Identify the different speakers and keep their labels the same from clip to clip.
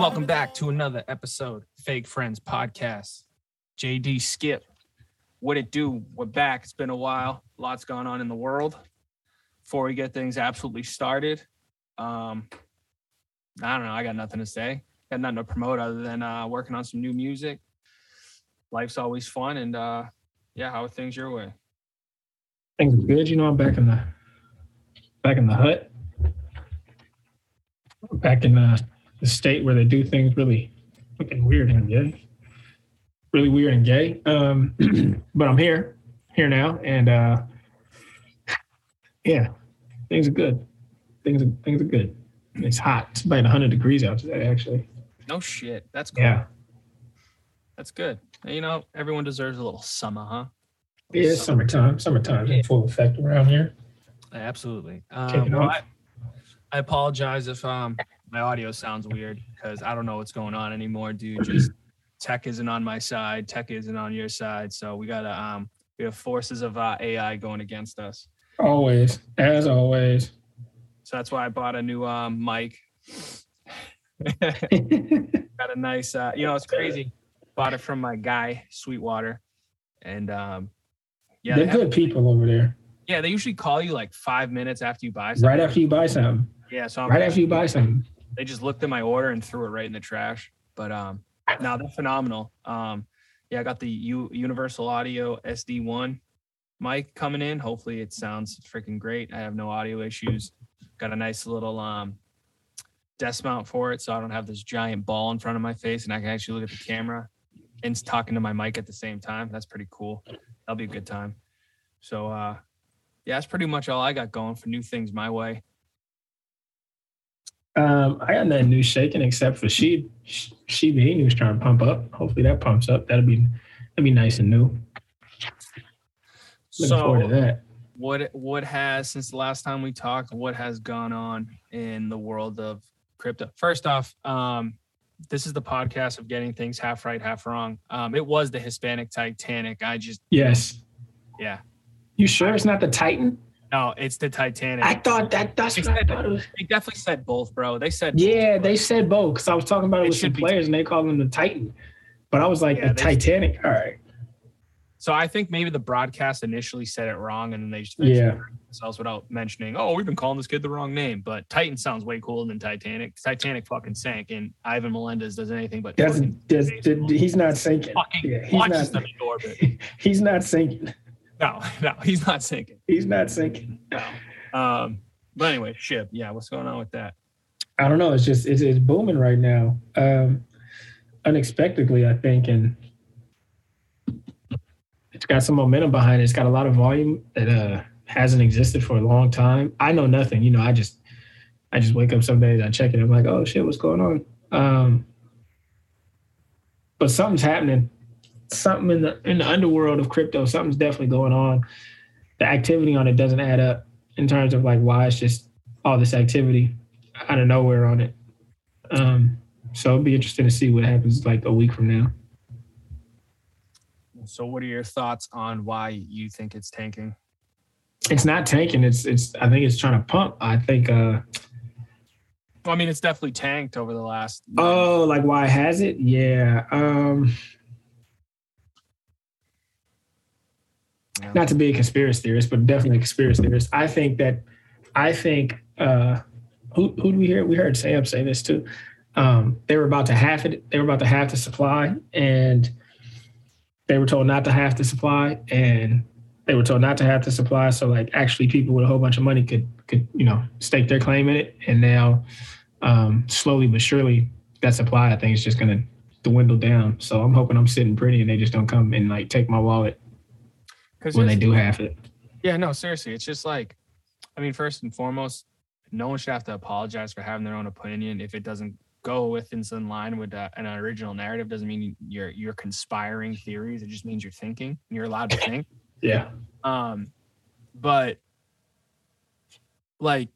Speaker 1: welcome back to another episode Fake Friends Podcast. JD Skip, what it do? We're back. It's been a while. Lots going on in the world. Before we get things absolutely started, um, I don't know. I got nothing to say. Got nothing to promote other than uh, working on some new music. Life's always fun, and uh, yeah, how are things your way?
Speaker 2: Things are good. You know, I'm back in the back in the hut, back in the, the state where they do things really fucking weird and gay, really weird and gay. Um, but I'm here, here now, and uh, yeah, things are good. Things are things are good. It's hot. It's about 100 degrees out today, actually.
Speaker 1: No shit. That's cool.
Speaker 2: Yeah,
Speaker 1: That's good. You know, everyone deserves a little summer, huh?
Speaker 2: yeah. It's summertime. Summertime's in full effect around here.
Speaker 1: Absolutely. Um, well. I, I apologize if um my audio sounds weird because I don't know what's going on anymore, dude. Just tech isn't on my side, tech isn't on your side, so we gotta um we have forces of uh, AI going against us.
Speaker 2: Always, as always.
Speaker 1: So that's why I bought a new um mic. Got a nice uh you know it's crazy. Bought it from my guy Sweetwater, and um yeah
Speaker 2: They're
Speaker 1: they have-
Speaker 2: good people over there.
Speaker 1: yeah they usually call you like five minutes after you buy something.
Speaker 2: Right after you buy something.
Speaker 1: yeah, so I'm
Speaker 2: Right after you buy something.
Speaker 1: They just looked at my order and threw it right in the trash. But um, no, they're phenomenal. Um, yeah, I got the U- Universal Audio SD1 mic coming in. Hopefully, it sounds freaking great. I have no audio issues. Got a nice little um desk mount for it, so I don't have this giant ball in front of my face, and I can actually look at the camera and talking to my mic at the same time. That's pretty cool. That'll be a good time. So uh, yeah, that's pretty much all I got going for new things my way.
Speaker 2: Um, I got nothing new shaking except for she she the news trying to pump up. Hopefully that pumps up. That'll be that'll be nice and new. Looking forward to that.
Speaker 1: what what has since the last time we talked what has gone on in the world of crypto first off um this is the podcast of getting things half right half wrong um it was the hispanic titanic i just
Speaker 2: Yes.
Speaker 1: yeah
Speaker 2: You sure it's not the Titan?
Speaker 1: No it's the titanic
Speaker 2: I thought that that's
Speaker 1: They
Speaker 2: what I
Speaker 1: said-
Speaker 2: thought it was.
Speaker 1: they definitely said both bro they said
Speaker 2: Yeah,
Speaker 1: but
Speaker 2: they said both because I was talking about it
Speaker 1: It
Speaker 2: with some players and they called them the Titan. But I was like
Speaker 1: Yeah,
Speaker 2: the Titanic. All right.
Speaker 1: so i think maybe the broadcast initially said it wrong and then they just
Speaker 2: Yeah.
Speaker 1: themselves without mentioning oh we've been calling this kid the wrong name but titan sounds way cooler than titanic titanic fucking sank and ivan melendez does anything but
Speaker 2: that's, he's not sinking.
Speaker 1: fucking
Speaker 2: Yeah, he's not
Speaker 1: in orbit.
Speaker 2: he's not sinking.
Speaker 1: No, no, he's not sinking.
Speaker 2: He's not sinking.
Speaker 1: No. Um, but anyway, Shib. Yeah, what's going on with that?
Speaker 2: I don't know. It's just it's, it's booming right now, um, unexpectedly, I think, and it's got some momentum behind it. It's got a lot of volume that uh, hasn't existed for a long time. I know nothing. You know, I just I just wake up some days, I check it, I'm like, oh shit, what's going on? Um, but something's happening. Something in the in the underworld of crypto. Something's definitely going on. The activity on it doesn't add up in terms of like why it's just all this activity out of nowhere on it. Um, so it'll be interesting to see what happens like a week from now.
Speaker 1: So, what are your thoughts on why you think it's tanking?
Speaker 2: It's not tanking. It's it's. I think it's trying to pump. I think. uh
Speaker 1: Well, I mean, it's definitely tanked over the last.
Speaker 2: Oh, like why has it? Yeah. Um, not to be a conspiracy theorist, but definitely a conspiracy theorist. I think that. I think. uh Who who do we hear? We heard Sam say this too. Um, they were about to half it. They were about to half the supply, and they were told not to half the supply, and they were told not to have the supply. So like actually people with a whole bunch of money could could, you know, stake their claim in it. And now um slowly but surely that supply I think is just gonna dwindle down. So I'm hoping I'm sitting pretty and they just don't come and like take my wallet
Speaker 1: Because
Speaker 2: when they do half it.
Speaker 1: Yeah, no, seriously. It's just like, I mean, first and foremost, no one should have to apologize for having their own opinion if it doesn't go within in line with uh, an original narrative. Doesn't mean you're you're conspiring theories. It just means you're thinking. And you're allowed to think.
Speaker 2: Yeah.
Speaker 1: Um, but like,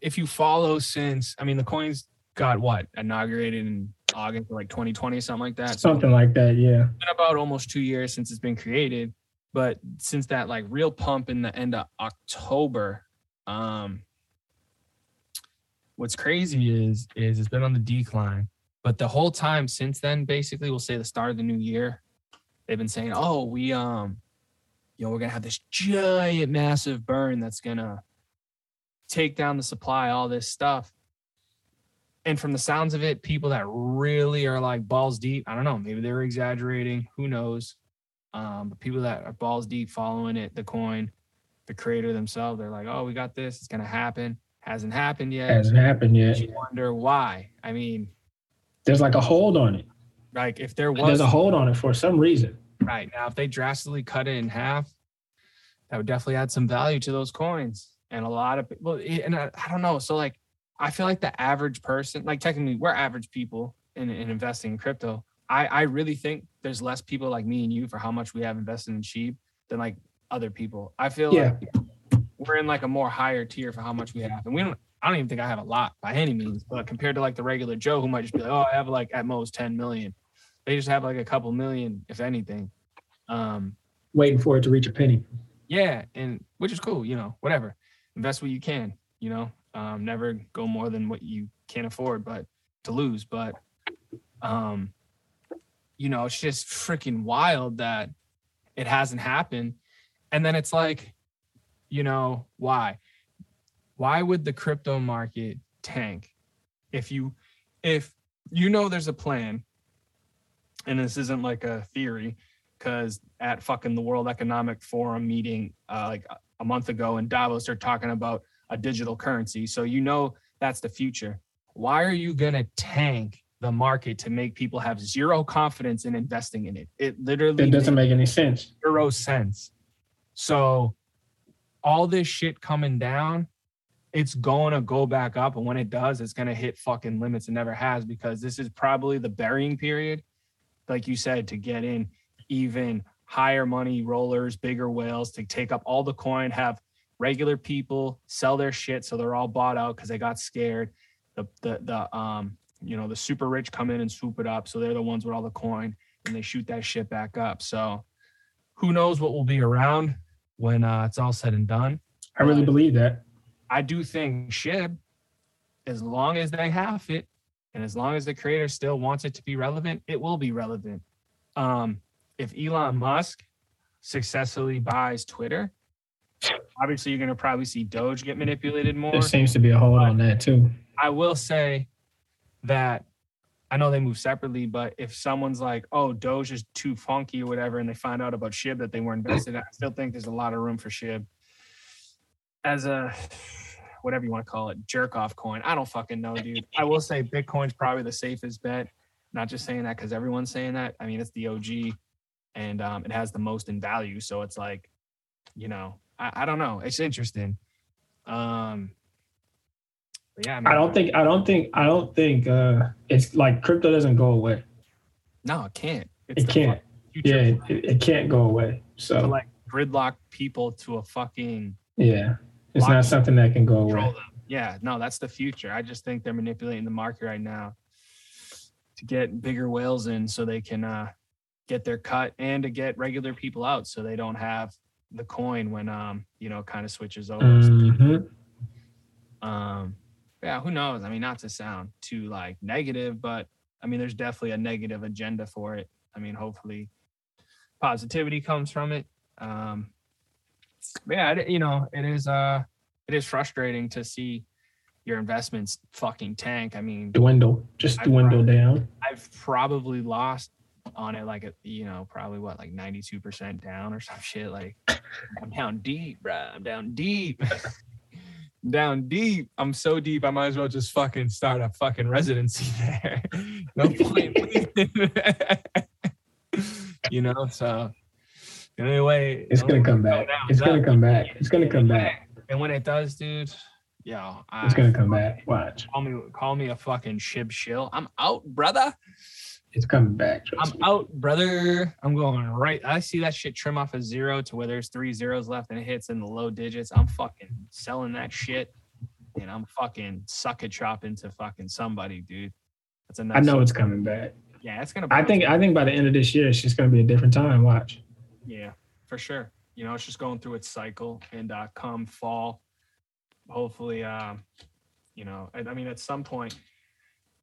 Speaker 1: if you follow since, I mean, the coins got what inaugurated in August, like 2020, something like that. So
Speaker 2: Something like that. Yeah.
Speaker 1: it's been about almost two years since it's been created. But since that like real pump in the end of October, um, what's crazy is is it's been on the decline. But the whole time since then, basically, we'll say the start of the new year, they've been saying, "Oh, we um, you know, we're gonna have this giant, massive burn that's gonna take down the supply, all this stuff." And from the sounds of it, people that really are like balls deep, I don't know, maybe they're exaggerating, who knows? Um, but people that are balls deep following it, the coin, the creator themselves, they're like, "Oh, we got this. It's gonna happen." Hasn't happened yet.
Speaker 2: Hasn't happened yet.
Speaker 1: You wonder why. I mean,
Speaker 2: There's like a hold on it.
Speaker 1: like if there was
Speaker 2: There's a hold on it for some reason.
Speaker 1: right now, if they drastically cut it in half, that would definitely add some value to those coins. And a lot of people, and I, I don't know. So like, I feel like the average person, like technically, we're average people in, in investing in crypto. I I really think there's less people like me and you for how much we have invested in Shib than like other people. I feel
Speaker 2: Yeah.
Speaker 1: like we're in like a more higher tier for how much we have, and we don't. I don't even think I have a lot by any means, but compared to like the regular Joe who might just be like, oh, I have like at most 10 million. They just have like a couple million, if anything. Um,
Speaker 2: Waiting for it to reach a penny.
Speaker 1: yeah, and which is cool, you know, whatever. Invest what you can, you know. Um, never go more than what you can afford, but to lose. But um, you know, it's just freaking wild that it hasn't happened. And then it's like, you know, why? Why would the crypto market tank if you if you know there's a plan and this isn't like a theory because at fucking the World Economic Forum meeting uh, like a month ago in Davos, they're talking about a digital currency. So you know that's the future. Why are you gonna tank the market to make people have zero confidence in investing in it? It literally
Speaker 2: It doesn't make any sense.
Speaker 1: zero sense. So all this shit coming down, it's going to go back up. And when it does, it's going to hit fucking limits it never has because this is probably the burying period, like you said, to get in even higher money rollers, bigger whales to take up all the coin, have regular people sell their shit so they're all bought out because they got scared. The the the um you know the super rich come in and swoop it up, so they're the ones with all the coin and they shoot that shit back up. So who knows what will be around when uh, it's all said and done.
Speaker 2: I really believe that.
Speaker 1: I do think SHIB, as long as they have it, and as long as the creator still wants it to be relevant, it will be relevant. Um, if Elon Musk successfully buys Twitter, obviously you're going to probably see Doge get manipulated more.
Speaker 2: There seems to be a hold on that too.
Speaker 1: I will say that I know they move separately, but if someone's like, "Oh, Doge is too funky" or whatever, and they find out about Shib that they weren't invested in, I still think there's a lot of room for Shib as a whatever you want to call it, jerk off coin. I don't fucking know, dude. I will say Bitcoin's probably the safest bet. Not just saying that because everyone's saying that. I mean, it's the OG, and um, it has the most in value. So it's like, you know, I, I don't know. It's interesting. Um, yeah,
Speaker 2: I don't think I don't think I don't think uh it's like crypto doesn't go away.
Speaker 1: No, it can't. It's
Speaker 2: It can't. Yeah, it, it can't go away.
Speaker 1: to
Speaker 2: So
Speaker 1: like gridlock people to a fucking
Speaker 2: yeah, it's not something that can go away.
Speaker 1: them. Yeah, no, that's the future. I just think they're manipulating the market right now to get bigger whales in so they can uh get their cut and to get regular people out so they don't have the coin when um you know kind of switches over.
Speaker 2: Mhm.
Speaker 1: Um yeah, who knows? I mean, not to sound too like negative, but I mean there's definitely a negative agenda for it. I mean, hopefully positivity comes from it. Um but yeah, it, you know, it is uh it is frustrating to see your investments fucking tank. I mean,
Speaker 2: Dwindle, just dwindle down.
Speaker 1: I've probably lost on it like a, you know, probably what like 92% down or some shit like I'm down deep, bruh. I'm down deep. down deep. I'm so deep. I might as well just fucking start a fucking residency there. no point. you know, so anyway,
Speaker 2: It's gonna come back. It's gonna come back. It's gonna come back.
Speaker 1: And when it does, dude, yo, I,
Speaker 2: It's gonna come back. Watch.
Speaker 1: call me call me a fucking shib shill. I'm out, brother.
Speaker 2: It's coming back.
Speaker 1: I'm
Speaker 2: me.
Speaker 1: out, brother. I'm going right. I see that shit trim off a zero to where there's three zeros left and it hits in the low digits. I'm fucking selling that shit. And I'm fucking suck it chop into fucking somebody, dude. That's a nice
Speaker 2: I know it's coming back.
Speaker 1: yeah, it's gonna
Speaker 2: I think I think by the end of this year, it's just gonna be a different time. Watch.
Speaker 1: Yeah, for sure. You know, it's just going through its cycle and uh come fall, hopefully um, you know, I, I mean, at some point,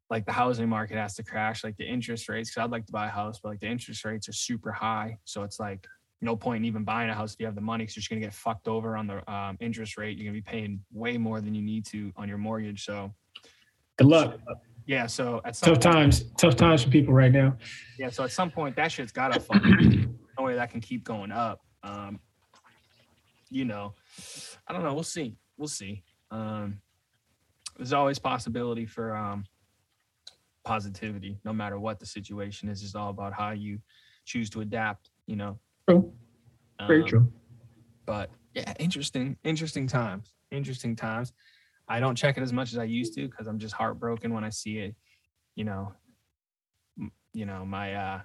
Speaker 1: like the housing market has to crash, like the interest rates. Cause I'd like to buy a house, but like the interest rates are super high. So it's like no point in even buying a house if you have the money because you're just gonna get fucked over on the um, interest rate. You're gonna be paying way more than you need to on your mortgage. So
Speaker 2: Good luck.
Speaker 1: yeah, so at some
Speaker 2: Tough
Speaker 1: point,
Speaker 2: times. Tough times for people right now.
Speaker 1: yeah, so at some point that shit's gotta fucking no way that can keep going up. Um, you know, I don't know. We'll see. We'll see. Um, there's always possibility for um positivity, no matter what the situation is. It's all about how you choose to adapt. You know.
Speaker 2: True. Very
Speaker 1: Um,
Speaker 2: true.
Speaker 1: but yeah, interesting, interesting times. Interesting times. I don't check it as much as I used to because I'm just heartbroken when I see it. You know, m- you know my uh,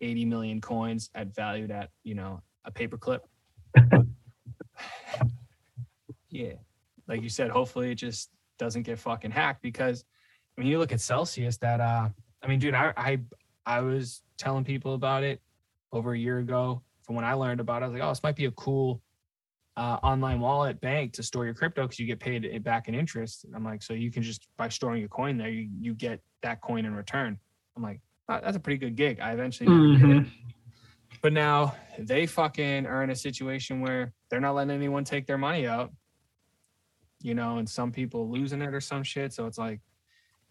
Speaker 1: 80 million coins at valued at you know a paperclip. yeah, like you said, hopefully it just doesn't get fucking hacked because I mean you look at Celsius that uh I mean dude I I I was telling people about it over a year ago from when I learned about it. I was like, oh, this might be a cool uh, online wallet bank to store your crypto because you get paid it back in interest. I'm like, so you can just by storing your coin there, you you get that coin in return. I'm like, "Oh, that's a pretty good gig. I eventually, never did it.
Speaker 2: Mhm.
Speaker 1: but now they fucking are in a situation where they're not letting anyone take their money out. You know, and some people losing it or some shit. So it's like,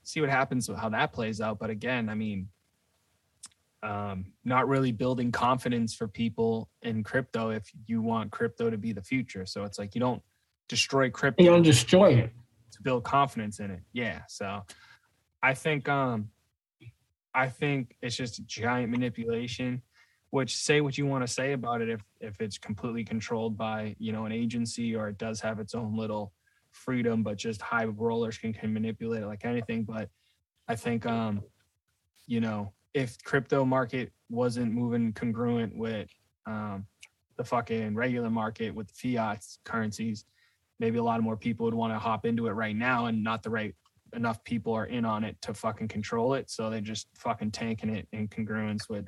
Speaker 1: see what happens with how that plays out. But again, I mean, um, not really building confidence for people in crypto if you want crypto to be the future. So it's like you don't destroy crypto
Speaker 2: You don't destroy it.
Speaker 1: to build confidence in it. Yeah. So I think um I think it's just giant manipulation, which say what you want to say about it if if it's completely controlled by, you know, an agency or it does have its own little freedom, but just high rollers can, can manipulate it like anything. But I think um, you know, if crypto market wasn't moving congruent with um the fucking regular market with fiat currencies, maybe a lot of more people would want to hop into it right now and not the right enough people are in on it to fucking control it so they're just fucking tanking it in congruence with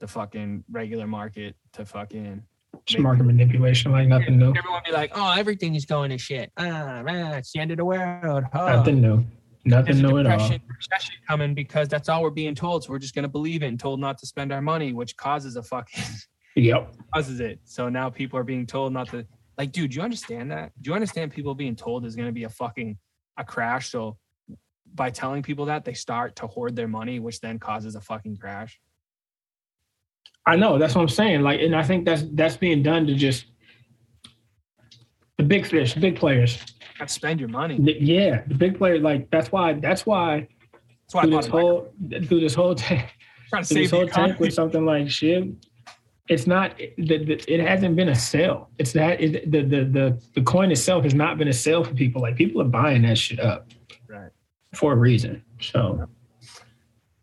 Speaker 1: the fucking regular market to fucking
Speaker 2: It's market manipulation like nothing new.
Speaker 1: everyone be like oh everything is going to shit ah man, it's the end of the world huh.
Speaker 2: Nothing new. Nothing new at all.
Speaker 1: recession coming because that's all we're being told so we're just going to believe it and told not to spend our money which causes a fucking
Speaker 2: Yep.
Speaker 1: causes it. So now people are being told not to like, dude, do you understand that? Do you understand people being told there's gonna be a fucking a crash? So by telling people that, they start to hoard their money, which then causes a fucking crash.
Speaker 2: I know. That's what I'm saying. Like, and I think that's that's being done to just the big fish, big players.
Speaker 1: Spend your money.
Speaker 2: The- Yeah, the big players. Like that's why. That's why
Speaker 1: That's why
Speaker 2: through this whole through this whole tank,
Speaker 1: trying to save
Speaker 2: this whole tank with something like shit. It's not. The, it hasn't been a sale. It's that it, the, the the the coin itself has not been a sale for people. Like people are buying that shit up
Speaker 1: Right.
Speaker 2: for a reason. So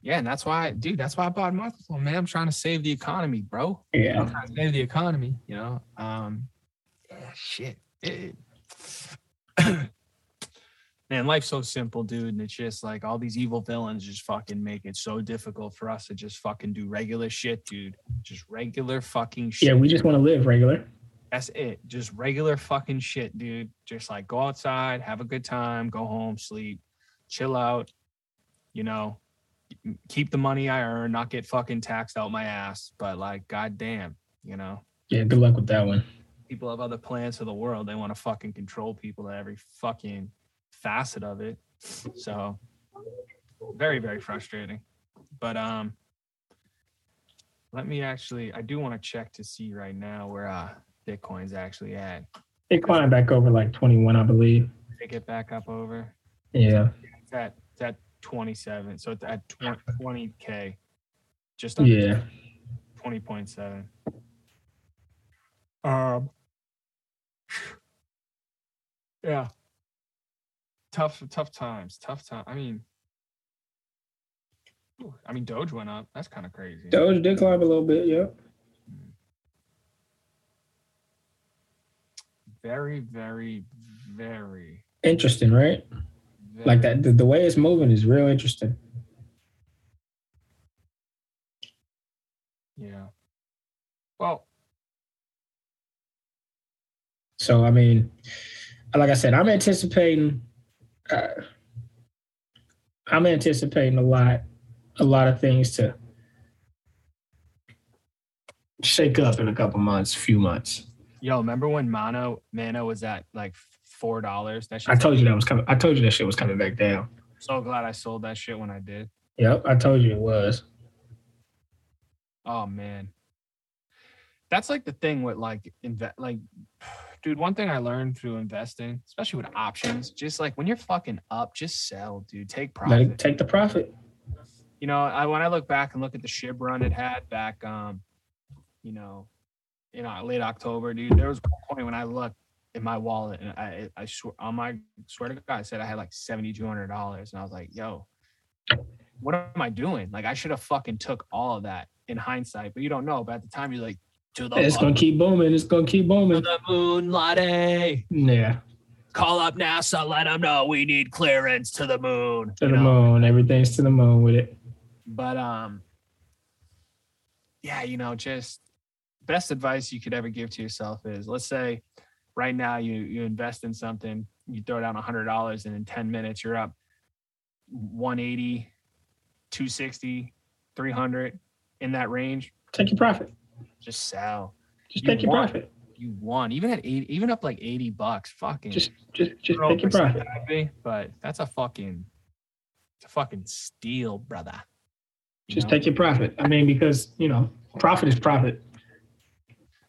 Speaker 1: Yeah, and that's why, dude, that's why I bought multiple, man. I'm trying to save the economy, bro. I'm
Speaker 2: yeah,
Speaker 1: trying to save the economy, you know. Um yeah, shit. It- Man, life's so simple, dude. And it's just like all these evil villains just fucking make it so difficult for us to just fucking do regular shit, dude. Just regular fucking shit.
Speaker 2: yeah. We just want to live regular.
Speaker 1: That's it. Just regular fucking shit, dude. Just like go outside, have a good time, go home, sleep, chill out, you know, keep the money I earn, not get fucking taxed out my ass. But like, goddamn, you know,
Speaker 2: Yeah. Good luck with that one.
Speaker 1: people have other plans for the world. They want to fucking control people at every fucking facet of it. So very, very frustrating. But um let me actually I do want to check to see right now where uh Bitcoin's actually at.
Speaker 2: It climbed back over like 21, I believe.
Speaker 1: Pick it back up over.
Speaker 2: Yeah.
Speaker 1: It's at 27. So it's at 20, 20k. Just under
Speaker 2: Yeah.
Speaker 1: 20.7. Um Yeah. Tough tough times. Tough time. I mean I mean Doge went up. That's kind of crazy.
Speaker 2: Doge did climb a little bit. Yep.
Speaker 1: Very, very, very,
Speaker 2: Interesting, right? Like that. The, the way it's moving is real interesting.
Speaker 1: Yeah. Well,
Speaker 2: So I mean, like I said, I'm anticipating uh, I'm anticipating a lot, a lot of things to shake up in a couple months, few months.
Speaker 1: Yo, remember when Mano Mano was at like four dollars? That.
Speaker 2: I told you that was coming. I told you that shit was coming back down.
Speaker 1: So glad I sold that shit when I did.
Speaker 2: Yep, I told you it was.
Speaker 1: Oh man, that's like the thing with like invest. Like, dude, one thing I learned through investing, especially with options, just like when you're fucking up, just sell, dude. Take profit.
Speaker 2: it take the profit.
Speaker 1: you know, I when I look back and look at the shib run it had back, um, you know, you know, late October, dude. There was one point when I looked in my wallet and I, I swear on my swear to God, I said I had like seventy two hundred dollars, and I was like, yo, what am I doing? Like, I should have fucking took all of that in hindsight, but you don't know. But at the time, you're like, to the,
Speaker 2: It's gonna keep booming. It's gonna keep booming.
Speaker 1: to
Speaker 2: booming.
Speaker 1: the moon, latte.
Speaker 2: Yeah,
Speaker 1: Call up NASA, let them know we need clearance to the moon.
Speaker 2: to the
Speaker 1: know?
Speaker 2: moon. Everything's to the moon with it.
Speaker 1: but um yeah you know just best advice you could ever give to yourself is let's say right now you you invest in something you throw down a hundred dollars and in 10 minutes you're up 180 260 300 in that range
Speaker 2: Take your profit.
Speaker 1: just sell
Speaker 2: Just
Speaker 1: You
Speaker 2: take your
Speaker 1: won.
Speaker 2: profit.
Speaker 1: you won even at 80 even up like 80 bucks fucking
Speaker 2: Just just just take your profit.
Speaker 1: happy, but that's a fucking it's a fucking steal brother You
Speaker 2: Just
Speaker 1: know?
Speaker 2: take your profit. I mean, because you know, profit is profit.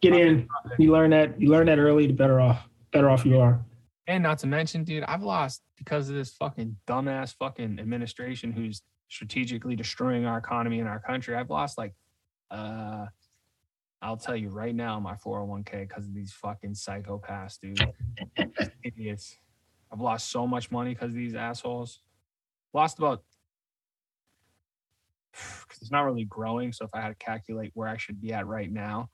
Speaker 2: Get in. You learn that. You learn that early. The better off. Better off you are.
Speaker 1: And not to mention, dude, I've lost because of this fucking dumbass fucking administration who's strategically destroying our economy and our country. I've lost like, uh, I'll tell you right now, my 401k because of these fucking psychopaths, dude. Idiots. I've lost so much money because of these assholes. Lost about, because it's not really growing. So if I had to calculate where I should be at right now,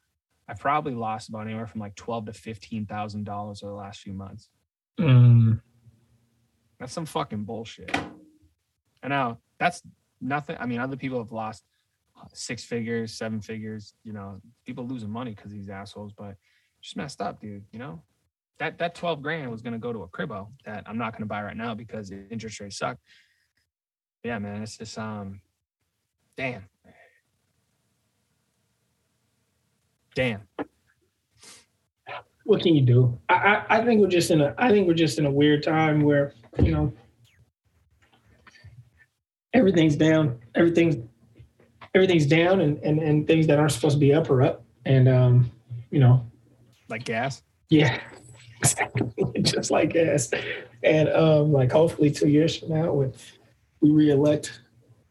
Speaker 1: I probably lost about anywhere from like twelve to fifteen thousand dollars over the last few months.
Speaker 2: Mm,
Speaker 1: That's some fucking bullshit. I know that's nothing. I mean, other people have lost six figures, seven figures. You know, people losing money because these assholes, but just messed up, dude. You know, that that twelve grand was gonna go to a cribbo that I'm not gonna buy right now because the interest rates suck. Yeah, man, it's just um, damn, damn.
Speaker 2: what can you do? I, I I think we're just in a. I think we're just in a weird time where you know everything's down. Everything's everything's down, and and and things that aren't supposed to be up are up. And um, you know,
Speaker 1: Like gas.
Speaker 2: Yeah. Exactly. Just like gas. And um, like hopefully two years from now when we re-elect,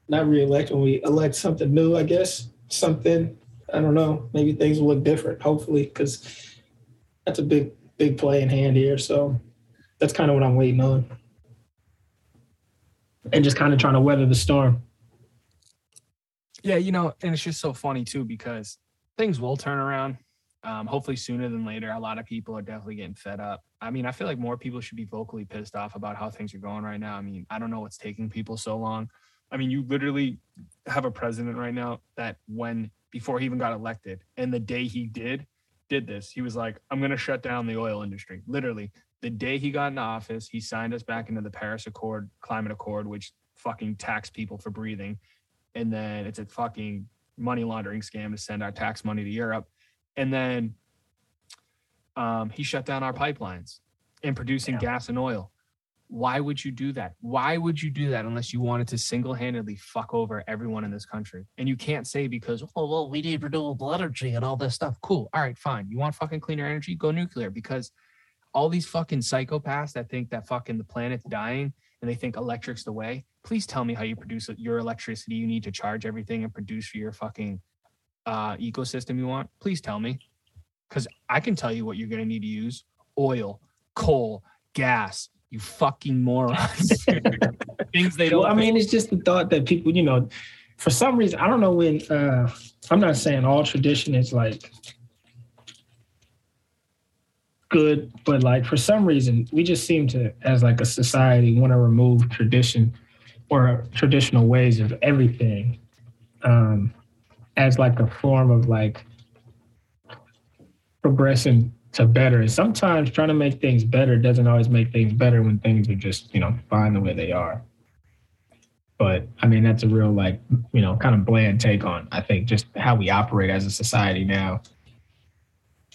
Speaker 2: not re-elect, when we elect something new, I guess. Something, I don't know, maybe things will look different, hopefully, because that's a big, big play in hand here. So that's kind of what I'm waiting on. And just kind of trying to weather the storm.
Speaker 1: Yeah, you know, and it's just so funny too because things will turn around. Um, hopefully sooner than later. A lot of people are definitely getting fed up. I mean, I feel like more people should be vocally pissed off about how things are going right now. I mean, I don't know what's taking people so long. I mean, you literally have a president right now that when before he even got elected and the day he did did this, he was like, I'm gonna shut down the oil industry. Literally, the day he got into office, he signed us back into the Paris Accord, climate accord, which fucking tax people for breathing and then it's a fucking money laundering scam to send our tax money to Europe. And then um, he shut down our pipelines and producing gas and oil. Why would you do that? Why would you do that unless you wanted to single handedly fuck over everyone in this country? And you can't say because, oh, well, we need renewable energy and all this stuff. Cool. All right, fine. You want fucking cleaner energy? Go nuclear because all these fucking psychopaths that think that fucking the planet's dying and they think electric's the way. Please tell me how you produce your electricity you need to charge everything and produce for your fucking uh, ecosystem you want. Please tell me, because I can tell you what you're gonna need to use: oil, coal, gas. You fucking morons. Things they don't.
Speaker 2: Well, I mean, it's just the thought that people, you know, for some reason, I don't know when. Uh, I'm not saying all tradition is like good, but like for some reason, we just seem to, as like a society, want to remove tradition or traditional ways of everything um, as like a form of like progressing to better. And sometimes trying to make things better doesn't always make things better when things are just, you know, fine the way they are. But I mean, that's a real like, you know, kind of bland take on I think just how we operate as a society now.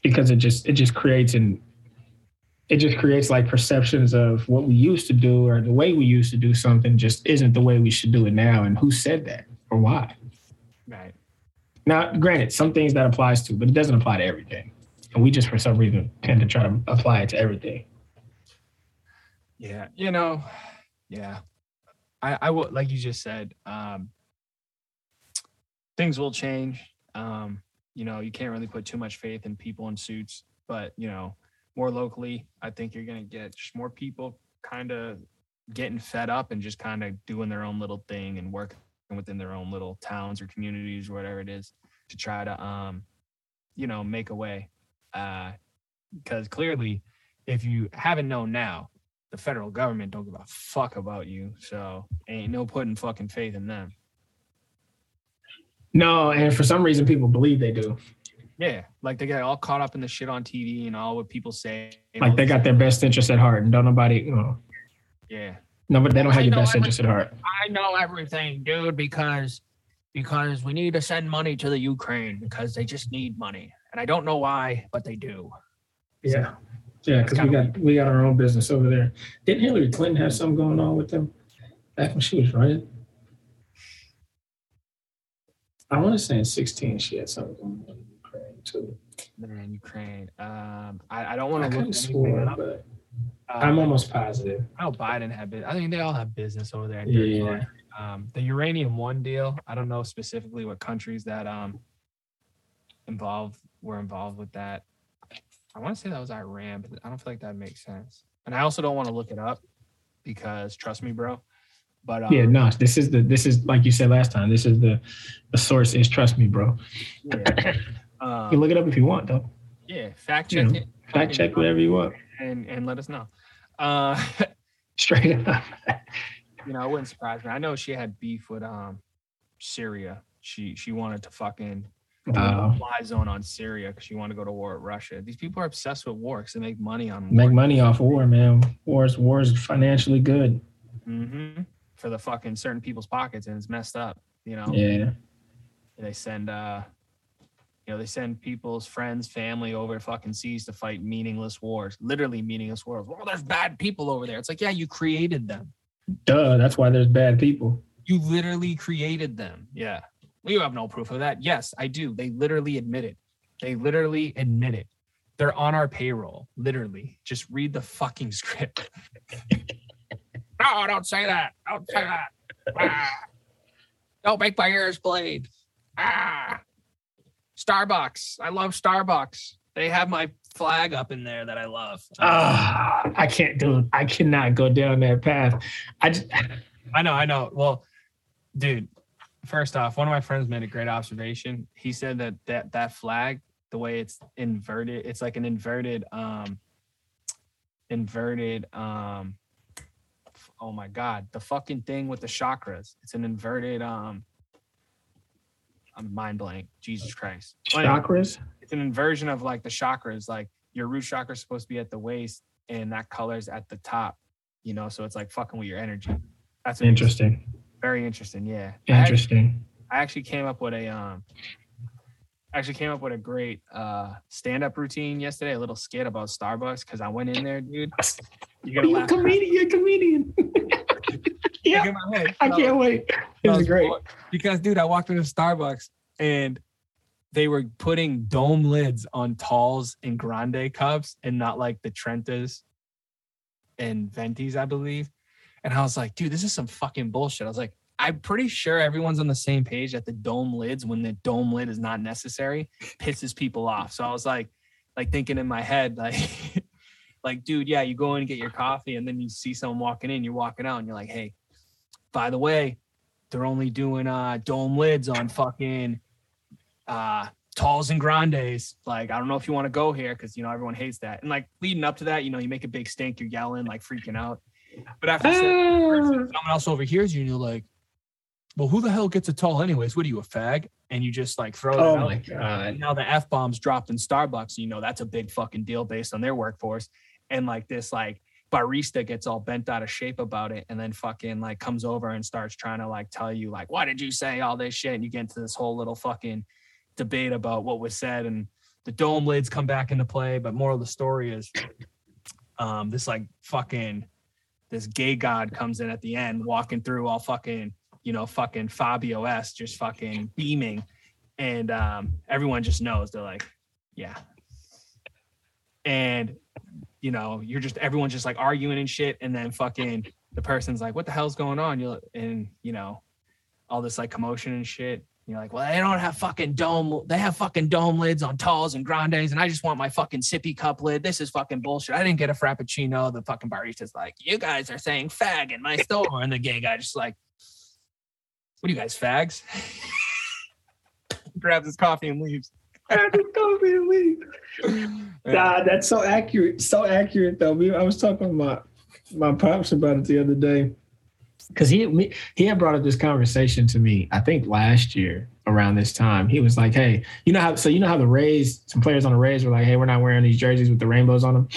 Speaker 2: Because it just it just creates an it just creates like perceptions of what we used to do or the way we used to do something just isn't the way we should do it now. And who said that or why?
Speaker 1: Right.
Speaker 2: Now, granted, some things that applies to, but it doesn't apply to everything. And we just for some reason tend to try to apply it to everything.
Speaker 1: Yeah. You know, yeah. I, I will, like you just said, um, things will change. Um, you know, you can't really put too much faith in people in suits, but you know, more locally, I think you're going to get just more people kind of getting fed up and just kind of doing their own little thing and working within their own little towns or communities or whatever it is to try to, um, you know, make a way. Because uh, clearly, if you haven't known now, the federal government don't give a fuck about you. So ain't no putting fucking faith in them.
Speaker 2: No, and for some reason people believe they do.
Speaker 1: Yeah, like they get all caught up in the shit on TV and all what people say.
Speaker 2: Like they got their best interest at heart, and don't nobody, you know.
Speaker 1: Yeah.
Speaker 2: No, but they don't have your best interest at heart.
Speaker 1: I know everything, dude, because because we need to send money to the Ukraine because they just need money, and I don't know why, but they do.
Speaker 2: Yeah, so, yeah, because we got we got our own business over there. Didn't Hillary Clinton have something going on with them back when she was running? I want to say in sixteen she had something going on in Ukraine too.
Speaker 1: In Ukraine. Um, I, I don't want to
Speaker 2: look swore, but uh, I'm almost positive.
Speaker 1: I know Biden had business. I think they all have business over there.
Speaker 2: Yeah.
Speaker 1: Um, the uranium one deal. I don't know specifically what countries that um involved were involved with that. I want to say that was Iran, but I don't feel like that makes sense. And I also don't want to look it up because trust me, bro. But um,
Speaker 2: yeah, no, this is the this is like you said last time. This is the the source is trust me, bro. Yeah. Um, you can look it up if you want, though.
Speaker 1: Yeah, fact check you know, it.
Speaker 2: Fact check whatever you want,
Speaker 1: and and let us know. Uh,
Speaker 2: Straight up.
Speaker 1: you know, it wouldn't surprise me. I know she had beef with um Syria. She she wanted to fucking uh, fly zone on Syria because you want to go to war with Russia. These people are obsessed with war because they make money on war.
Speaker 2: Make money off of war, man. Wars war is financially good.
Speaker 1: Mm-hmm. For the fucking certain people's pockets, and it's messed up. You know.
Speaker 2: Yeah.
Speaker 1: They send uh you know, they send people's friends, family over fucking seas to fight meaningless wars, literally meaningless wars. Well, there's bad people over there. It's like, yeah, you created them.
Speaker 2: Duh, that's why there's bad people.
Speaker 1: You literally created them. Yeah. You have no proof of that. Yes, I do. They literally admit it. They literally admit it. They're on our payroll. Literally. Just read the fucking script. no, don't say that. Don't say that. Ah. Don't make my ears bleed. Ah. Starbucks. I love Starbucks. They have my flag up in there that I love.
Speaker 2: Uh, I can't do. It. I cannot go down that path. I just.
Speaker 1: I know. I know. Well, dude. First off, one of my friends made a great observation. He said that that that flag, the way it's inverted, it's like an inverted, um, inverted, um. Oh my god, the fucking thing with the chakras. It's an inverted, um I'm mind blank. Jesus Christ.
Speaker 2: Chakras?
Speaker 1: It's an inversion of like the chakras. Like your root chakra is supposed to be at the waist and that color's at the top, you know, so it's like fucking with your energy.
Speaker 2: That's interesting.
Speaker 1: Very interesting. Yeah.
Speaker 2: Interesting.
Speaker 1: I actually, I actually came up with a, um, actually came up with a great uh stand-up routine yesterday, a little skit about Starbucks because I went in there, dude.
Speaker 2: You're gonna you comedian, you're a comedian. yeah, I can't wait. It was great.
Speaker 1: Because, dude, I walked into Starbucks and they were putting dome lids on talls and grande cups and not like the Trentas and Ventis, I believe. And I was like, dude, this is some fucking bullshit. I was like, I'm pretty sure everyone's on the same page that the dome lids, when the dome lid is not necessary, pisses people off. So I was like, like thinking in my head, like, like, dude, yeah, you go in and get your coffee, and then you see someone walking in, you're walking out, and you're like, hey, by the way, they're only doing uh dome lids on fucking uh talls and grandes. Like, I don't know if you want to go here because you know everyone hates that. And like leading up to that, you know, you make a big stink, you're yelling, like freaking out. But after uh, someone else overhears you and you're like, well, who the hell gets a tall anyways? What are you, a fag? And you just like throw it
Speaker 2: Oh
Speaker 1: out.
Speaker 2: my god.
Speaker 1: Now the F bombs dropped in Starbucks, you know, that's a big fucking deal based on their workforce. And like this, like barista gets all bent out of shape about it and then fucking like comes over and starts trying to like tell you, like, why did you say all this shit? And you get into this whole little fucking debate about what was said and the dome lids come back into play. But moral of the story is um this like fucking this gay god comes in at the end walking through all fucking, you know, fucking Fabio S just fucking beaming and um, everyone just knows they're like, yeah. And you know, you're just everyone's just like arguing and shit, and then fucking the person's like, "What the hell's going on?" You and you know, all this like commotion and shit. You're like, well, they don't have fucking dome. They have fucking dome lids on talls and grandes, and I just want my fucking sippy cup lid. This is fucking bullshit. I didn't get a frappuccino. The fucking barista's like, you guys are saying fag in my store, and the gay guy just like, what are you guys fags? Grabs his coffee and leaves.
Speaker 2: Nah, that's so accurate. So accurate though. I was talking to my my pops about it the other day because he he had brought up this conversation to me. I think last year around this time, he was like, "Hey, you know how so you know how the Rays, some players on the Rays were like, hey, we're not wearing these jerseys with the rainbows on them."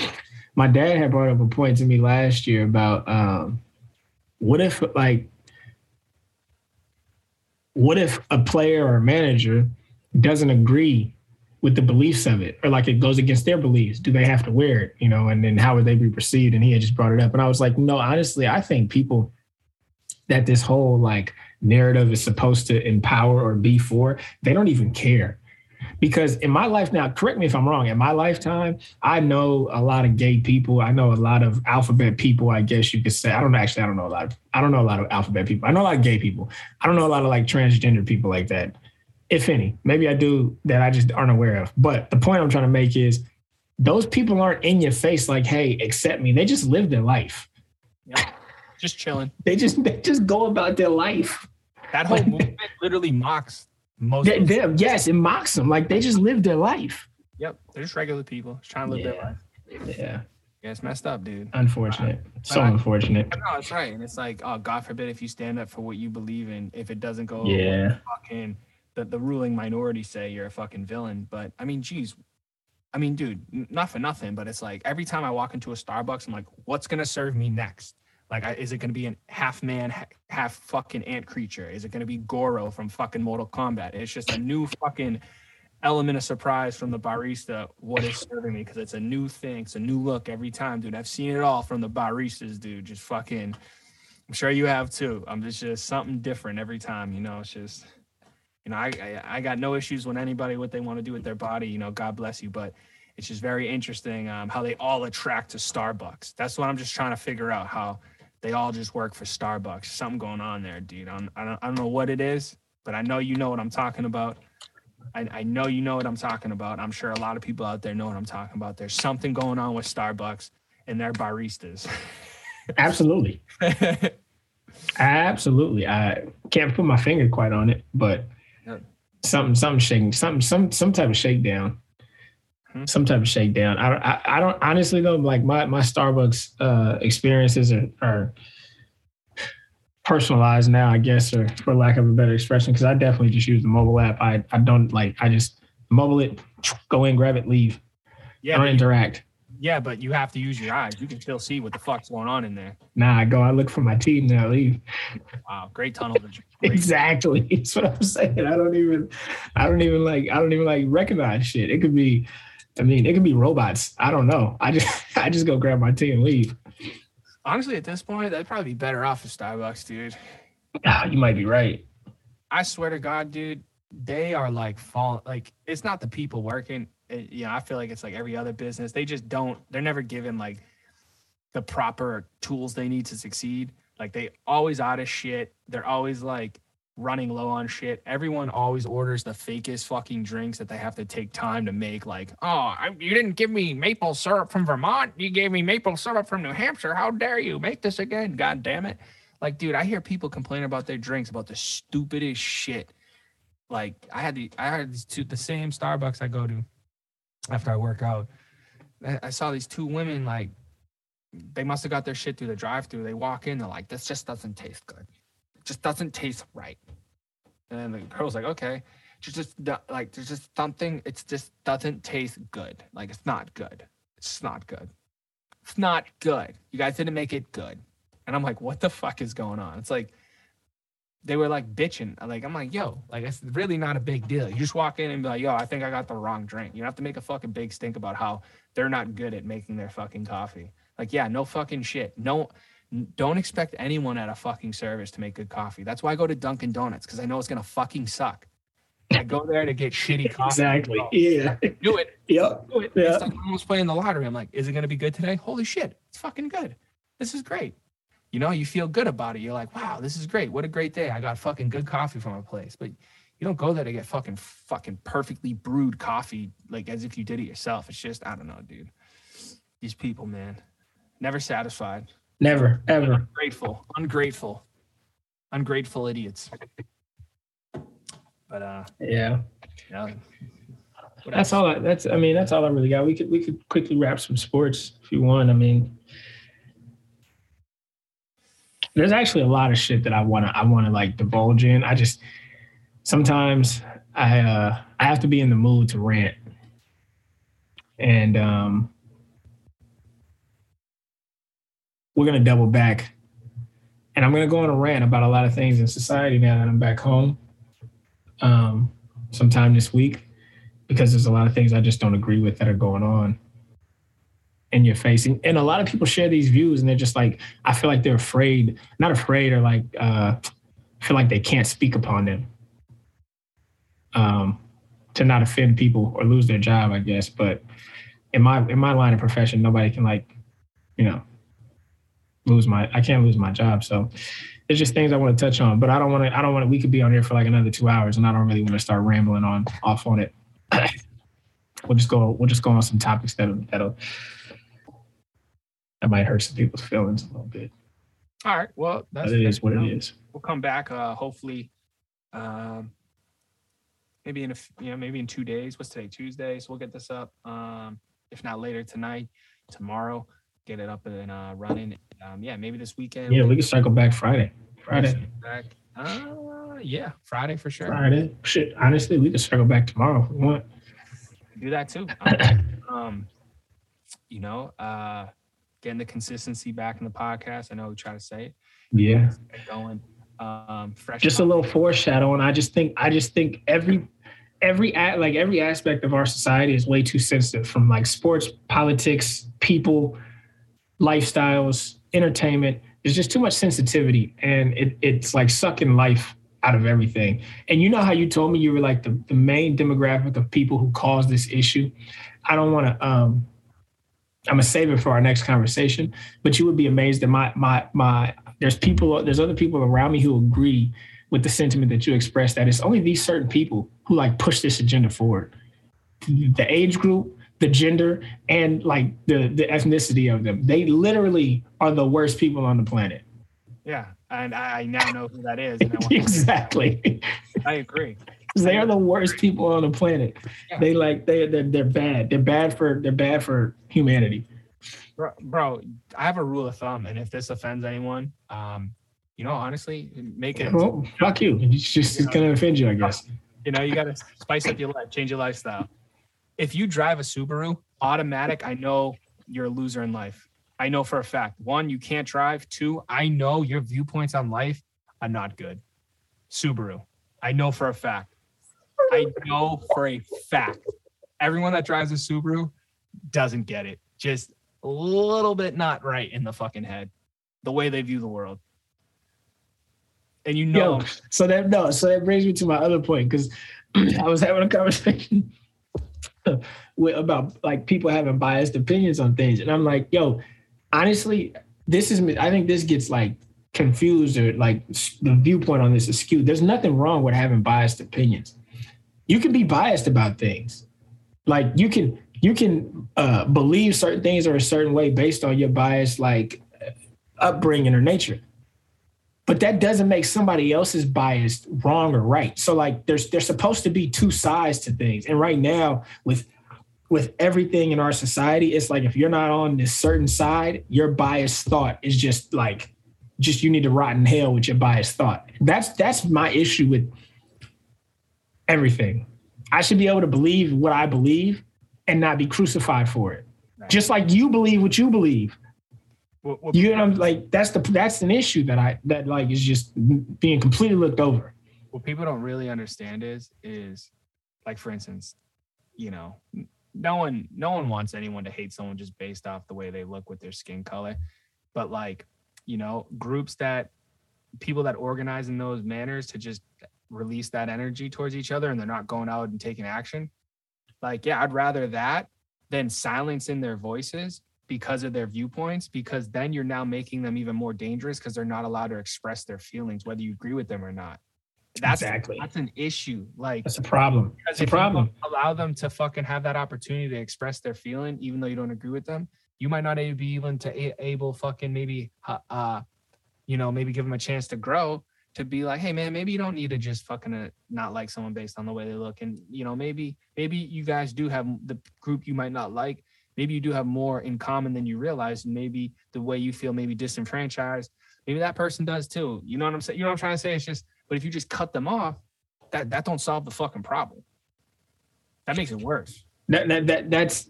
Speaker 2: My dad had brought up a point to me last year about um, what if like what if a player or a manager doesn't agree with the beliefs of it or like it goes against their beliefs do they have to wear it you know and then how would they be perceived and he had just brought it up and i was like no honestly i think people that this whole like narrative is supposed to empower or be for they don't even care because in my life now correct me if i'm wrong in my lifetime i know a lot of gay people i know a lot of alphabet people i guess you could say i don't actually i don't know a lot of i don't know a lot of alphabet people i know a lot of gay people i don't know a lot of like transgender people like that if any. Maybe I do that I just aren't aware of. But the point I'm trying to make is those people aren't in your face like, hey, accept me. They just live their life.
Speaker 1: Yeah. Just chilling.
Speaker 2: They just they just go about their life.
Speaker 1: That whole movement literally mocks most
Speaker 2: They,
Speaker 1: of
Speaker 2: they, yes, it mocks them. Like they just live their life.
Speaker 1: Yep. They're just regular people just trying to live their life.
Speaker 2: Yeah.
Speaker 1: Yeah, it's messed up, dude.
Speaker 2: Unfortunate. Uh,
Speaker 1: so I-
Speaker 2: unfortunate.
Speaker 1: No, it's right. And it's like, oh, God forbid if you stand up for what you believe in, if it doesn't go
Speaker 2: Yeah.
Speaker 1: fucking the, the ruling minority say you're a fucking villain. But I mean, geez, I mean, dude, not for nothing, but it's like every time I walk into a Starbucks, I'm like, what's gonna serve me next? Like, is it gonna be a half man, half fucking ant creature? Is it gonna be Goro from fucking Mortal Kombat? It's just a new fucking element of surprise from the barista. What is serving me? Because it's a new thing, it's a new look every time, dude. I've seen it all from the baristas, dude. Just fucking. I'm sure you have too. I'm just just something different every time. You know, it's just you know, I, I I got no issues with anybody what they want to do with their body. You know, God bless you, but it's just very interesting um, how they all attract to Starbucks. That's what I'm just trying to figure out. How they all just work for Starbucks. Something going on there, dude. I'm, I don't I don't know what it is, but I know you know what I'm talking about. I, I know you know what I'm talking about. I'm sure a lot of people out there know what I'm talking about. There's something going on with Starbucks and their baristas.
Speaker 2: Absolutely. Absolutely. I can't put my finger quite on it, but something, something shaking, something, some, some type of shakedown.
Speaker 1: Hmm.
Speaker 2: Some type of shakedown. I, I, I don't honestly though. Like my my Starbucks uh, experiences are, are personalized now, I guess, or for lack of a better expression, because I definitely just use the mobile app. I I don't like. I just mobile it, go in, grab it, leave.
Speaker 1: yeah,
Speaker 2: don't interact.
Speaker 1: yeah, but you have to use your eyes. You can still see what the fuck's going on in there.
Speaker 2: Nah, I go. I look for my team. Then I leave.
Speaker 1: Wow, great tunnel vision. Great.
Speaker 2: Exactly. That's what I'm saying. I don't even I don't even like I don't even like recognize shit. It could be I mean, it could be robots. I don't know. I just I just go grab my tea and leave.
Speaker 1: Honestly, at this point, that'd probably be better off at Starbucks, dude.
Speaker 2: Ah, you might be right.
Speaker 1: I swear to God, dude, they are like fall. Like it's not the people working. It, you know, I feel like it's like every other business. They just don't. They're never given like the proper tools they need to succeed. Like they always out of shit. They're always like running low on shit. Everyone always orders the fakest fucking drinks that they have to take time to make. Like, oh, I, you didn't give me maple syrup from Vermont. You gave me maple syrup from New Hampshire. How dare you make this again? God damn it. Like, dude, I hear people complain about their drinks about the stupidest shit. Like, I had the I had two the same Starbucks I go to after I work out. I, I saw these two women like they must have got their shit through the drive-through. They walk in, they're like, "This just doesn't taste good." Just doesn't taste right. And the girl's like, okay, just just like there's just something. It just doesn't taste good. Like it's not good. It's not good. It's not good. You guys didn't make it good. And I'm like, what the fuck is going on? It's like they were like bitching. Like I'm like, yo, like it's really not a big deal. You just walk in and be like, yo, I think I got the wrong drink. You don't have to make a fucking big stink about how they're not good at making their fucking coffee. Like, yeah, no fucking shit. No, don't expect anyone at a fucking service to make good coffee. That's why I go to Dunkin' Donuts because I know it's gonna fucking suck. I go there to get shitty coffee.
Speaker 2: Exactly. Yeah.
Speaker 1: Do it.
Speaker 2: Yep.
Speaker 1: Do it.
Speaker 2: Yeah.
Speaker 1: It's like I'm almost playing the lottery. I'm like, is it gonna be good today? Holy shit, it's fucking good. This is great. You know, you feel good about it. You're like, wow, this is great. What a great day. I got fucking good coffee from a place. But you don't go there to get fucking fucking perfectly brewed coffee like as if you did it yourself. It's just, I don't know, dude. These people, man. Never satisfied.
Speaker 2: Never, ever.
Speaker 1: Ungrateful. Ungrateful. Ungrateful idiots. But uh
Speaker 2: Yeah.
Speaker 1: yeah. What
Speaker 2: That's
Speaker 1: else?
Speaker 2: all. I, that's. I mean, that's all I really got. We could we could quickly wrap some sports if you want. I mean, there's actually a lot of shit that I want to I want to like divulge in. I just sometimes I uh I have to be in the mood to rant, and um, we're gonna double back, and I'm gonna go on a rant about a lot of things in society now that I'm back home. Um, sometime this week because there's a lot of things I just don't agree with that are going on in your face. facing. And a lot of people share these views and they're just like, I feel like they're afraid, not afraid or like, uh, feel like they can't speak upon them um, to not offend people or lose their job, I guess. But in my, in my line of profession, nobody can like, you know, lose my, I can't lose my job. So there's just things I want to touch on, but I don't want to, I don't want to, we could be on here for like another two hours and I don't really want to start rambling on off on it. we'll just go. We'll just go on some topics that'll that'll that might hurt some people's feelings a little bit.
Speaker 1: All right. Well, that's
Speaker 2: it is what
Speaker 1: know,
Speaker 2: is.
Speaker 1: We'll come back. Uh, hopefully, um, maybe in a you know maybe in two days. What's today? Tuesday. So we'll get this up. Um, if not later tonight, tomorrow, get it up and uh, running. Um, yeah, maybe this weekend.
Speaker 2: Yeah, we can circle back Friday. Friday.
Speaker 1: Back. Uh, yeah, Friday for sure.
Speaker 2: Friday. Shit. Honestly, we can circle back tomorrow if we want.
Speaker 1: Do that too. um, you know, uh, getting the consistency back in the podcast. I know we try to say it.
Speaker 2: Yeah.
Speaker 1: Going. Um, fresh.
Speaker 2: Just a little foreshadowing. I just think I just think every every like every aspect of our society is way too sensitive from like sports, politics, people, lifestyles, entertainment. There's just too much sensitivity and it, it's like sucking life out of everything. And you know how you told me you were like the, the main demographic of people who cause this issue. I don't want to um I'm gonna save it for our next conversation, but you would be amazed that my my my there's people there's other people around me who agree with the sentiment that you expressed that it's only these certain people who like push this agenda forward. The age group, the gender, and like the the ethnicity of them. They literally are the worst people on the planet.
Speaker 1: Yeah, and I, now know who that is. And I, want,
Speaker 2: exactly.
Speaker 1: I agree.
Speaker 2: they are the worst people on the planet.
Speaker 1: Yeah.
Speaker 2: They like they they're, they're bad. They're bad for they're bad for humanity.
Speaker 1: Bro, bro, I have a rule of thumb, and if this offends anyone, um, you know, honestly, make it.
Speaker 2: Well, fuck you. It's just it's gonna offend you, I guess.
Speaker 1: You know, you got to spice up your life, change your lifestyle. If you drive a Subaru, automatic, I know you're a loser in life. I know for a fact. One, you can't drive. Two, I know your viewpoints on life are not good. Subaru, I know for a fact. I know for a fact. Everyone that drives a Subaru doesn't get it. Just a little bit not right in the fucking head, the way they view the world. And you know,
Speaker 2: Yo, so that no, so that brings me to my other point because I was having a conversation with, about like people having biased opinions on things, and I'm like, yo, honestly, this is I think this gets like confused or like the viewpoint on this is skewed. There's nothing wrong with having biased opinions. You can be biased about things, like you can you can uh, believe certain things are a certain way based on your bias, like upbringing or nature but that doesn't make somebody else's bias wrong or right. So like there's there's supposed to be two sides to things. And right now with with everything in our society, it's like if you're not on this certain side, your biased thought is just like just you need to rot in hell with your biased thought. That's that's my issue with everything. I should be able to believe what I believe and not be crucified for it. Right. Just like you believe what you believe. What, what, you know, like that's the that's an issue that I that like is just being completely looked over.
Speaker 1: What people don't really understand is is like for instance, you know, no one no one wants anyone to hate someone just based off the way they look with their skin color, but like you know, groups that people that organize in those manners to just release that energy towards each other and they're not going out and taking action. Like, yeah, I'd rather that than silencing their voices because of their viewpoints, because then you're now making them even more dangerous because they're not allowed to express their feelings, whether you agree with them or not. That's exactly that's an issue. Like
Speaker 2: that's a problem. It's a problem.
Speaker 1: allow them to fucking have that opportunity to express their feeling, even though you don't agree with them. You might not be even to able fucking maybe uh you know maybe give them a chance to grow to be like, hey man, maybe you don't need to just fucking uh, not like someone based on the way they look, and you know maybe maybe you guys do have the group you might not like. Maybe you do have more in common than you realize. And maybe the way you feel maybe disenfranchised, maybe that person does too. You know what I'm saying? You know what I'm trying to say? It's just, but if you just cut them off, that that don't solve the fucking problem. That makes it worse.
Speaker 2: That that, that that's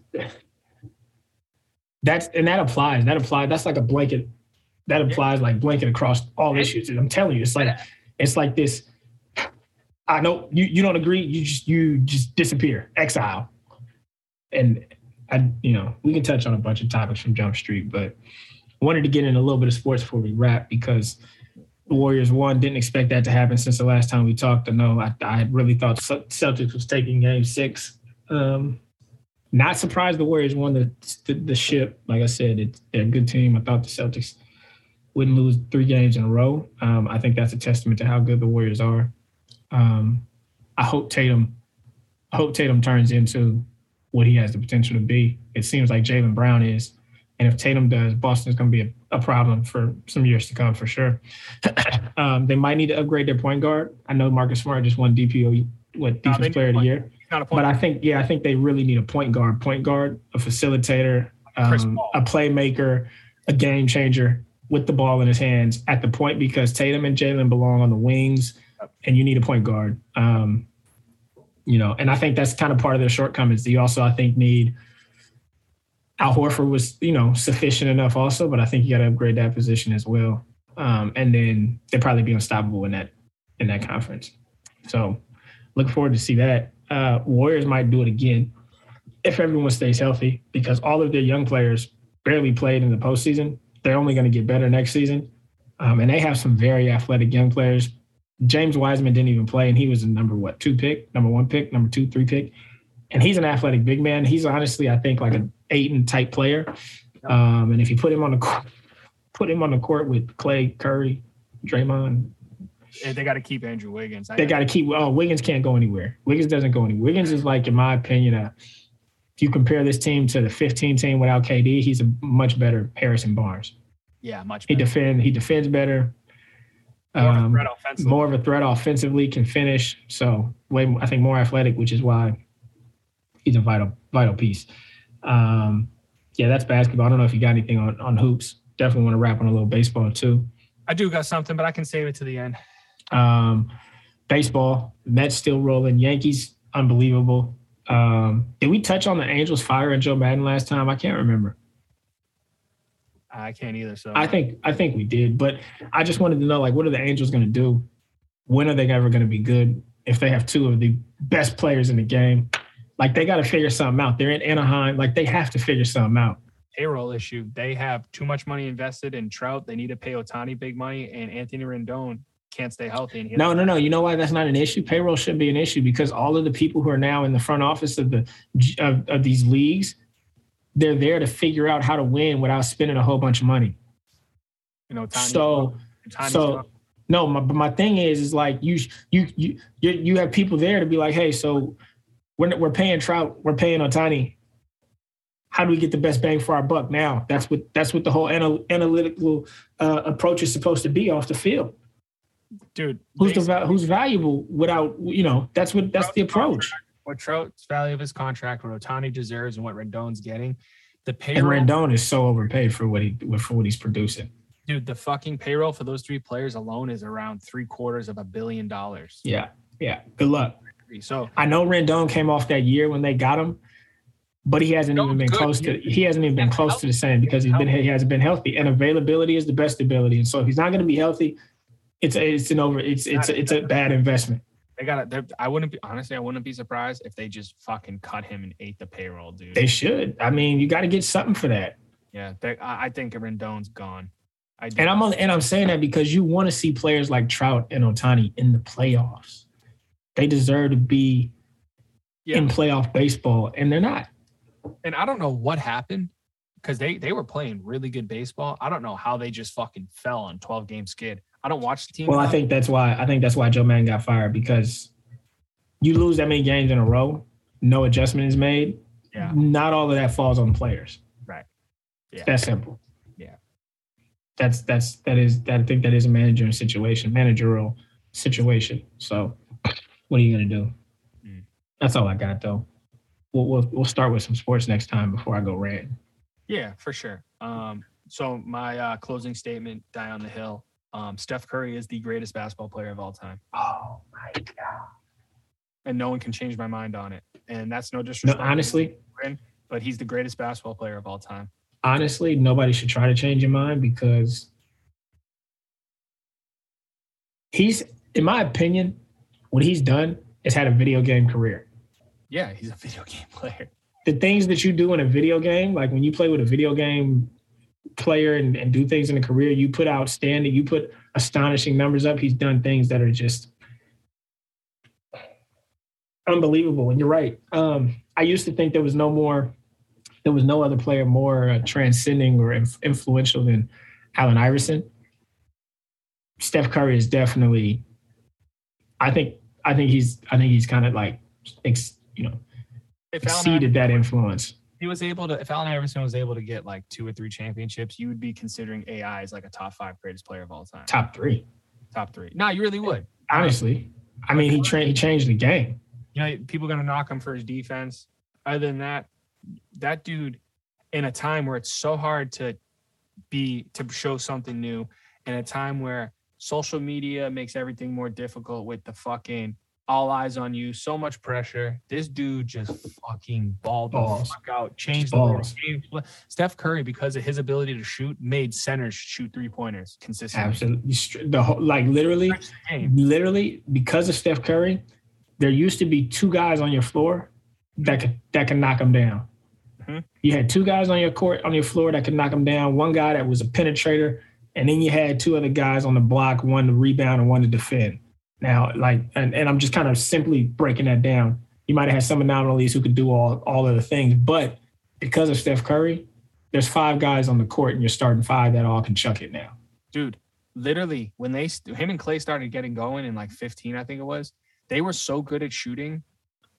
Speaker 2: that's and that applies. That applies. That's like a blanket that applies like blanket across all issues. And I'm telling you, it's like it's like this. I know you you don't agree. You just you just disappear, exile, and I you know we can touch on a bunch of topics from Jump Street, but I wanted to get in a little bit of sports before we wrap because the Warriors won. Didn't expect that to happen since the last time we talked. I know I, I really thought Celtics was taking Game Six. Um, not surprised the Warriors won the, the, the ship. Like I said, it's, they're a good team. I thought the Celtics wouldn't lose three games in a row. Um, I think that's a testament to how good the Warriors are. Um, I hope Tatum, I hope Tatum turns into what he has the potential to be. It seems like Jaylen Brown is, and if Tatum does, Boston's going to be a, a, problem for some years to come for sure. um, they might need to upgrade their point guard. I know Marcus Smart just won DPO, what defense no, player of the year. But I think, yeah, I think they really need a point guard, point guard, a facilitator, um, a playmaker, a game changer with the ball in his hands at the point because Tatum and Jaylen belong on the wings, and you need a point guard. Um, you know, and I think that's kind of part of their shortcomings. You also, I think, need Al Horford was, you know, sufficient enough also, but I think you got to upgrade that position as well. Um, and then they'll probably be unstoppable in that in that conference. So, looking forward to see that. Uh, Warriors might do it again if everyone stays healthy because all of their young players barely played in the postseason they're only going to get better next season. Um, and they have some very athletic young players. James Wiseman didn't even play, and he was a number what two pick, number one pick, number two, three pick, and he's an athletic big man. He's honestly, I think, like an Ayton type player. Um, and if you put him on the court, put him on the court with Klay, Curry, Draymond,
Speaker 1: they got to keep Andrew Wiggins.
Speaker 2: they got to keep. Oh, Wiggins can't go anywhere. Wiggins doesn't go anywhere. Wiggins is like, in my opinion, a if you compare this team to the 15 team without KD, he's a much better Harrison Barnes.
Speaker 1: Yeah, much.
Speaker 2: Better. He defend. He defends better. More, um, of, a more of a threat offensively, can finish. So way, I think more athletic, which is why he's a vital vital piece. Um, yeah, that's basketball. I don't know if you got anything on, on hoops. Definitely want to wrap on a little baseball too.
Speaker 1: I do got something, but I can save it to the end.
Speaker 2: Um, baseball, Mets still rolling. Yankees, unbelievable. Um, did we touch on the Angels firing Joe Maddon last time? I can't remember.
Speaker 1: I can't either. So
Speaker 2: I think I think we did, but I just wanted to know like what are the Angels going to do? When are they ever going to be good? If they have two of the best players in the game, like they got to figure something out. They're in Anaheim, like they have to figure something out.
Speaker 1: Payroll issue. They have too much money invested in Trout. They need to pay Ohtani big money, and Anthony Rendon can't stay healthy. And
Speaker 2: no, no, no. You know why that's not an issue? Payroll should be an issue because all of the people who are now in the front office of the of, of these leagues, they're there to figure out how to win without spending a whole bunch of money. You know, so so no, my, but my thing is, is like you you you you have people there to be like, hey, so we're we're paying Trout, we're paying Ohtani. How do we get the best bang for our buck now? That's what that's what the whole anal, analytical uh, approach is supposed to be off the field
Speaker 1: dude.
Speaker 2: Who's the who's valuable without you know? That's what that's the approach.
Speaker 1: What Trout's value of his contract, what Ohtani deserves, and what Rendon's getting. The payroll
Speaker 2: and Rendon is so overpaid for what he for what he's producing.
Speaker 1: Dude, the fucking payroll for those three players alone is around three quarters of a billion dollars.
Speaker 2: Yeah, yeah. Good luck.
Speaker 1: So
Speaker 2: I know Rendon came off that year when they got him, but he hasn't even been
Speaker 1: good.
Speaker 2: close to. He hasn't even been close to the same because he's been he hasn't been healthy. And availability is the best ability. And so if he's not going to be healthy, it's a, it's an over. It's it's a, it's a bad investment.
Speaker 1: They got it. I wouldn't be honestly. I wouldn't be surprised if they just fucking cut him and ate the payroll, dude.
Speaker 2: They should. I mean, you got to get something for that.
Speaker 1: yeah, they, I, I think Rendon's gone. I.
Speaker 2: And I'm on, and I'm saying that because you want to see players like Trout and Ohtani in the playoffs. They deserve to be
Speaker 1: Yeah.
Speaker 2: in playoff baseball, and they're not.
Speaker 1: and I don't know what happened because they they were playing really good baseball. I don't know how they just fucking fell on 12 game skid. I don't watch the team.
Speaker 2: Well, I think that's why I think that's why Joe Maddon got fired because you lose that many games in a row, no adjustment is made.
Speaker 1: Yeah.
Speaker 2: Not all of that falls on the players.
Speaker 1: Right. Yeah.
Speaker 2: That's simple.
Speaker 1: Yeah.
Speaker 2: That's that's that is that I think that is a managerial situation, managerial situation. So what are you gonna do?
Speaker 1: Mm.
Speaker 2: That's all I got though. We'll, we'll we'll start with some sports next time before I go rant.
Speaker 1: Yeah, for sure. Um, so my uh, closing statement, die on the hill. Um, Steph Curry is the greatest basketball player of all time,
Speaker 2: Oh my god.
Speaker 1: and no one can change my mind on it. And that's no disrespect.
Speaker 2: No, honestly,
Speaker 1: but he's the greatest basketball player of all time.
Speaker 2: honestly, nobody should try to change your mind because he's, in my opinion, what he's done is had a video game career.
Speaker 1: Yeah, he's a video game player.
Speaker 2: The things that you do in a video game, like when you play with a video game player and, and do things in a career, you put outstanding, you put astonishing numbers up. He's done things that are just unbelievable. And you're right. Um, I used to think there was no more, there was no other player more uh, transcending or inf- influential than Allen Iverson. Steph Curry is definitely. I think. I think he's. I think he's kind of like, ex, you know,
Speaker 1: If Allen
Speaker 2: exceeded that influence.
Speaker 1: He was able to, if Allen Iverson was able to get like two or three championships, you would be considering AI as like a top five greatest player of all time.
Speaker 2: Top three,
Speaker 1: top three. No, you really would.
Speaker 2: honestly. I mean, he tra- he changed the game.
Speaker 1: You know, people are gonna knock him for his defense. Other than that, that dude, in a time where it's so hard to be to show something new, in a time where social media makes everything more difficult with the fucking all eyes on you, so much pressure. This dude just fucking balled the fuck out, changed the way the game. Steph Curry, because of his ability to shoot, made centers shoot three pointers consistently.
Speaker 2: Absolutely, the whole, like literally, literally because of Steph Curry, there used to be two guys on your floor that could that can knock them down.
Speaker 1: Mhm.
Speaker 2: You had two guys on your court on your floor that could knock them down. One guy that was a penetrator, and then you had two other guys on the block, one to rebound and one to defend. Now, like, and, and I'm just kind of simply breaking that down. You might have had some anomalies who could do all all of the things, but because of Steph Curry, there's five guys on the court, and you're starting five that all can chuck it now.
Speaker 1: dude literally when they him and Klay started getting going in like 15 i think it was they were so good at shooting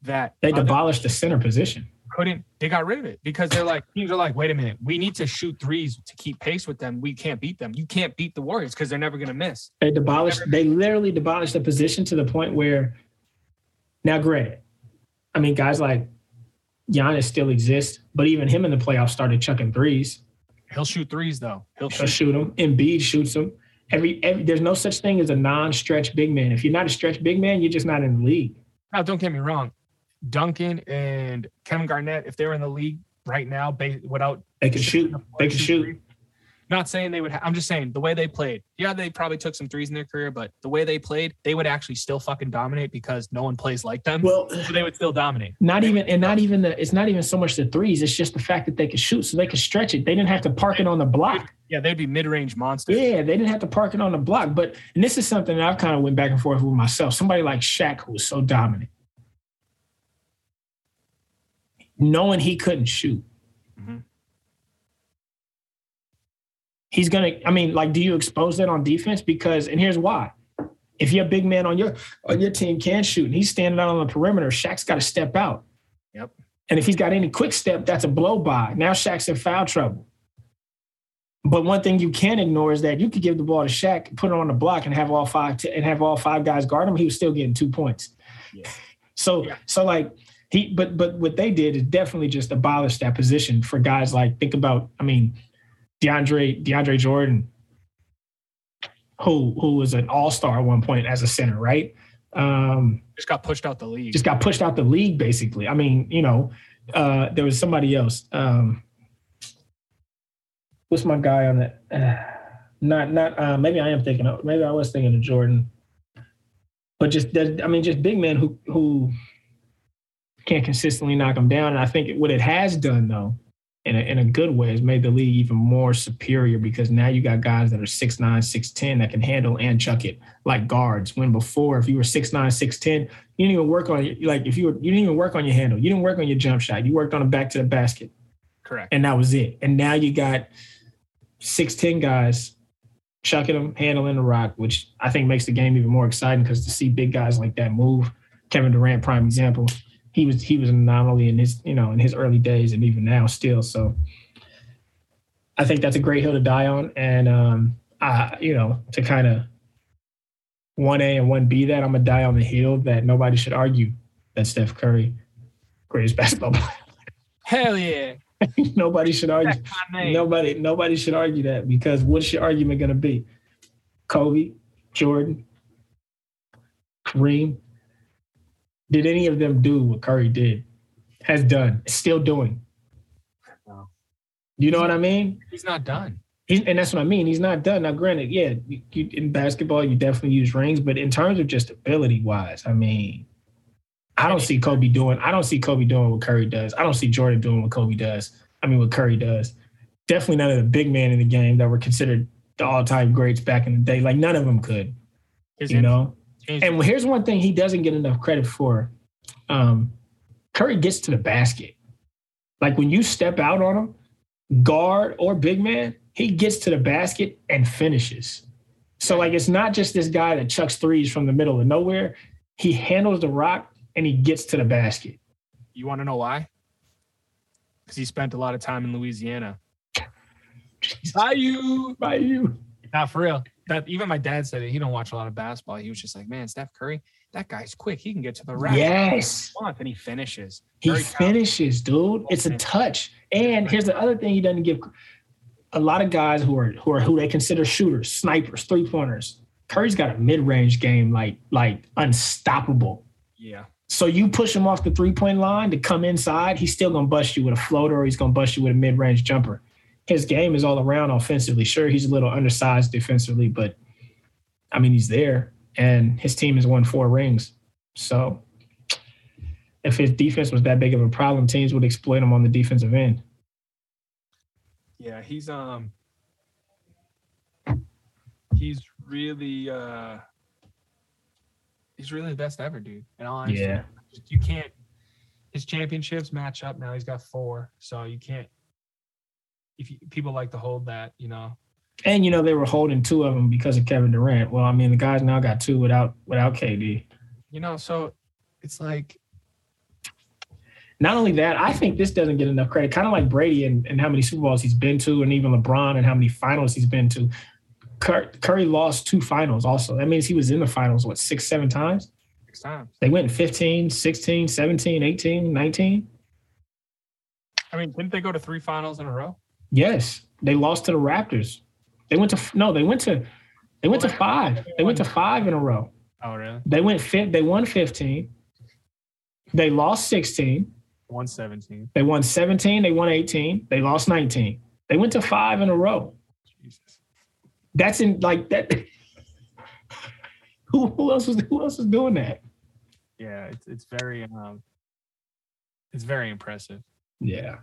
Speaker 1: that
Speaker 2: They demolished the center position.
Speaker 1: Couldn't they got rid of it because they're like teams are like wait a minute we need to shoot threes to keep pace with them we can't beat them you can't beat the warriors because they're never going to miss
Speaker 2: They demolished. They literally demolished the position to the point where, now, granted, I mean, guys like Giannis still exist, but even him in the playoffs started chucking threes.
Speaker 1: he'll shoot threes though he'll
Speaker 2: He'll
Speaker 1: shoot
Speaker 2: shoot them. Embiid shoots them. Every, every there's no such thing as a non-stretch big man. If you're not a stretch big man, you're just not in the league.
Speaker 1: now don't get me wrong duncan and kevin garnett if they were in the league right now without
Speaker 2: They can shoot. They can shoot.
Speaker 1: threes, Not saying they would. Ha- I'm just saying the way they played. Yeah, they probably took some threes in their career, but the way they played, they would actually still fucking dominate because no one plays like them.
Speaker 2: Well,
Speaker 1: so they would still dominate.
Speaker 2: not even and not even the. It's not even so much the threes. It's just the fact that they could shoot, so they could stretch it. They didn't have to park it on the block.
Speaker 1: Yeah, they'd be mid-range monsters.
Speaker 2: Yeah, they didn't have to park it on the block. But and this is something that I've kind of went back and forth with myself. Somebody like Shaq, who was so dominant, knowing he couldn't shoot.
Speaker 1: Mhm.
Speaker 2: He's gonna. I mean, like, do you expose that on defense? Because and here's why: if your big man on your on your team can shoot and he's standing out on the perimeter, Shaq's got to step out.
Speaker 1: Yep.
Speaker 2: And if he's got any quick step, that's a blow by. Now Shaq's in foul trouble. But one thing you can't ignore is that you could give the ball to Shaq, put it on the block, and have all five t- and have all five guys guard him. He was still getting two points.
Speaker 1: Yeah.
Speaker 2: So
Speaker 1: Yeah.
Speaker 2: so like he, but but what they did is definitely just abolish that position for guys like think about. I mean, DeAndre DeAndre Jordan, who who was an all star at one point as a center, right? Um,
Speaker 1: just got pushed out the league.
Speaker 2: Just got pushed out the league, basically. I mean, you know, uh, there was somebody else. Um, what's my guy on that? Uh, not not uh, maybe I am thinking of maybe I was thinking of Jordan, but just that, I mean just big men who who can't consistently knock them down. And I think what it has done though, in a, in a good way, has made the league even more superior because now you got guys that are 6'9", 6'10", that can handle and chuck it like guards. When before, if you were 6'9", 6'10", you didn't even work on like if you were you didn't even work on your handle. You didn't work on your jump shot. You worked on a back to the basket.
Speaker 1: Correct.
Speaker 2: And that was it. And now you got 6'10 guys chucking them, handling the rock, which I think makes the game even more exciting because to see big guys like that move, Kevin Durant, prime example, he was he was an anomaly in his you know in his early days and even now still. So I think that's a great hill to die on, and um, I you know to kind of one A and one B that I'm gonna die on the hill that nobody should argue that Steph Curry greatest basketball player.
Speaker 1: Hell yeah.
Speaker 2: nobody should argue. Nobody, nobody should argue that because what's your argument going to be? Kobe, Jordan, Kareem. Did any of them do what Curry did? Has done, still doing. No. You know what I mean?
Speaker 1: He's not done.
Speaker 2: He's, and that's what I mean. He's not done. Now, granted, yeah, you, you, in basketball, you definitely use rings, but in terms of just ability wise, I mean, I don't see Kobe doing. I don't see Kobe doing what Curry does. I don't see Jordan doing what Kobe does. I mean, what Curry does. Definitely none of the big men in the game that were considered the all-time greats back in the day. Like none of them could. His you know. And here's one thing he doesn't get enough credit for. Um, Curry gets to the basket. Like when you step out on him, guard or big man, he gets to the basket and finishes. So like it's not just this guy that chucks threes from the middle of nowhere. He handles the rock and he gets to the basket.
Speaker 1: You want to know why? Because he spent a lot of time in Louisiana.
Speaker 2: Bayou, Bayou.
Speaker 1: Not for real. That even my dad said it. He don't watch a lot of basketball. He was just like, man, Steph Curry, that guy's quick. He can get to the rack.
Speaker 2: Yes.
Speaker 1: And he finishes.
Speaker 2: He Very finishes, dude. It's a touch. And here's the other thing he doesn't give a lot of guys who are who are who they consider shooters, snipers, three pointers. Curry's got a mid range game like like unstoppable.
Speaker 1: Yeah.
Speaker 2: So you push him off the three point line to come inside, he's still gonna bust you with a floater or he's gonna bust you with a mid range jumper. His game is all around offensively. Sure, he's a little undersized defensively, but I mean he's there, and his team has won four rings. So if his defense was that big of a problem, teams would exploit him on the defensive end.
Speaker 1: Yeah, he's um he's really uh he's really the best ever, dude. And all
Speaker 2: yeah,
Speaker 1: you can't. His championships match up now. He's got four, so you can't. If you, people like to hold that, you know.
Speaker 2: And you know they were holding two of them because of Kevin Durant. Well, I mean the guys now got two without without KD.
Speaker 1: You know, so it's like.
Speaker 2: Not only that, I think this doesn't get enough credit. Kind of like Brady and, and how many Super Bowls he's been to, and even LeBron and how many finals he's been to. Curry lost two finals also. That means he was in the finals, what, six, seven times?
Speaker 1: Six times.
Speaker 2: They went 15, 16, 17, 18, 19.
Speaker 1: I mean, didn't they go to three finals in a row?
Speaker 2: Yes. They lost to the Raptors. They went to no, they went to they went to five. They went to five in a row.
Speaker 1: Oh, really?
Speaker 2: They went fifth. They won 15. They lost 16.
Speaker 1: Won 17.
Speaker 2: They won 17. They won 18. They lost 19. They went to five in a row. Jesus. That's in like that. who, who else was who else was doing that?
Speaker 1: Yeah, it's it's very um, it's very impressive.
Speaker 2: Yeah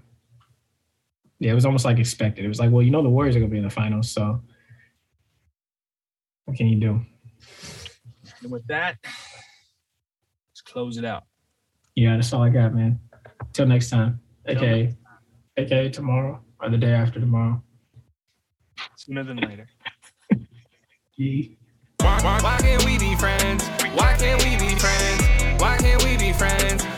Speaker 2: yeah, it was almost like expected. It was like, well, you know, the Warriors are going to be in the finals, so what can you do?
Speaker 1: And with that, let's close it out.
Speaker 2: Yeah, that's all I got, man. Till next time. Okay. Next time. Okay, tomorrow or the day after tomorrow.
Speaker 1: Sooner than later.
Speaker 2: why, why can't we be friends? Why can't we be friends? Why can't we be friends?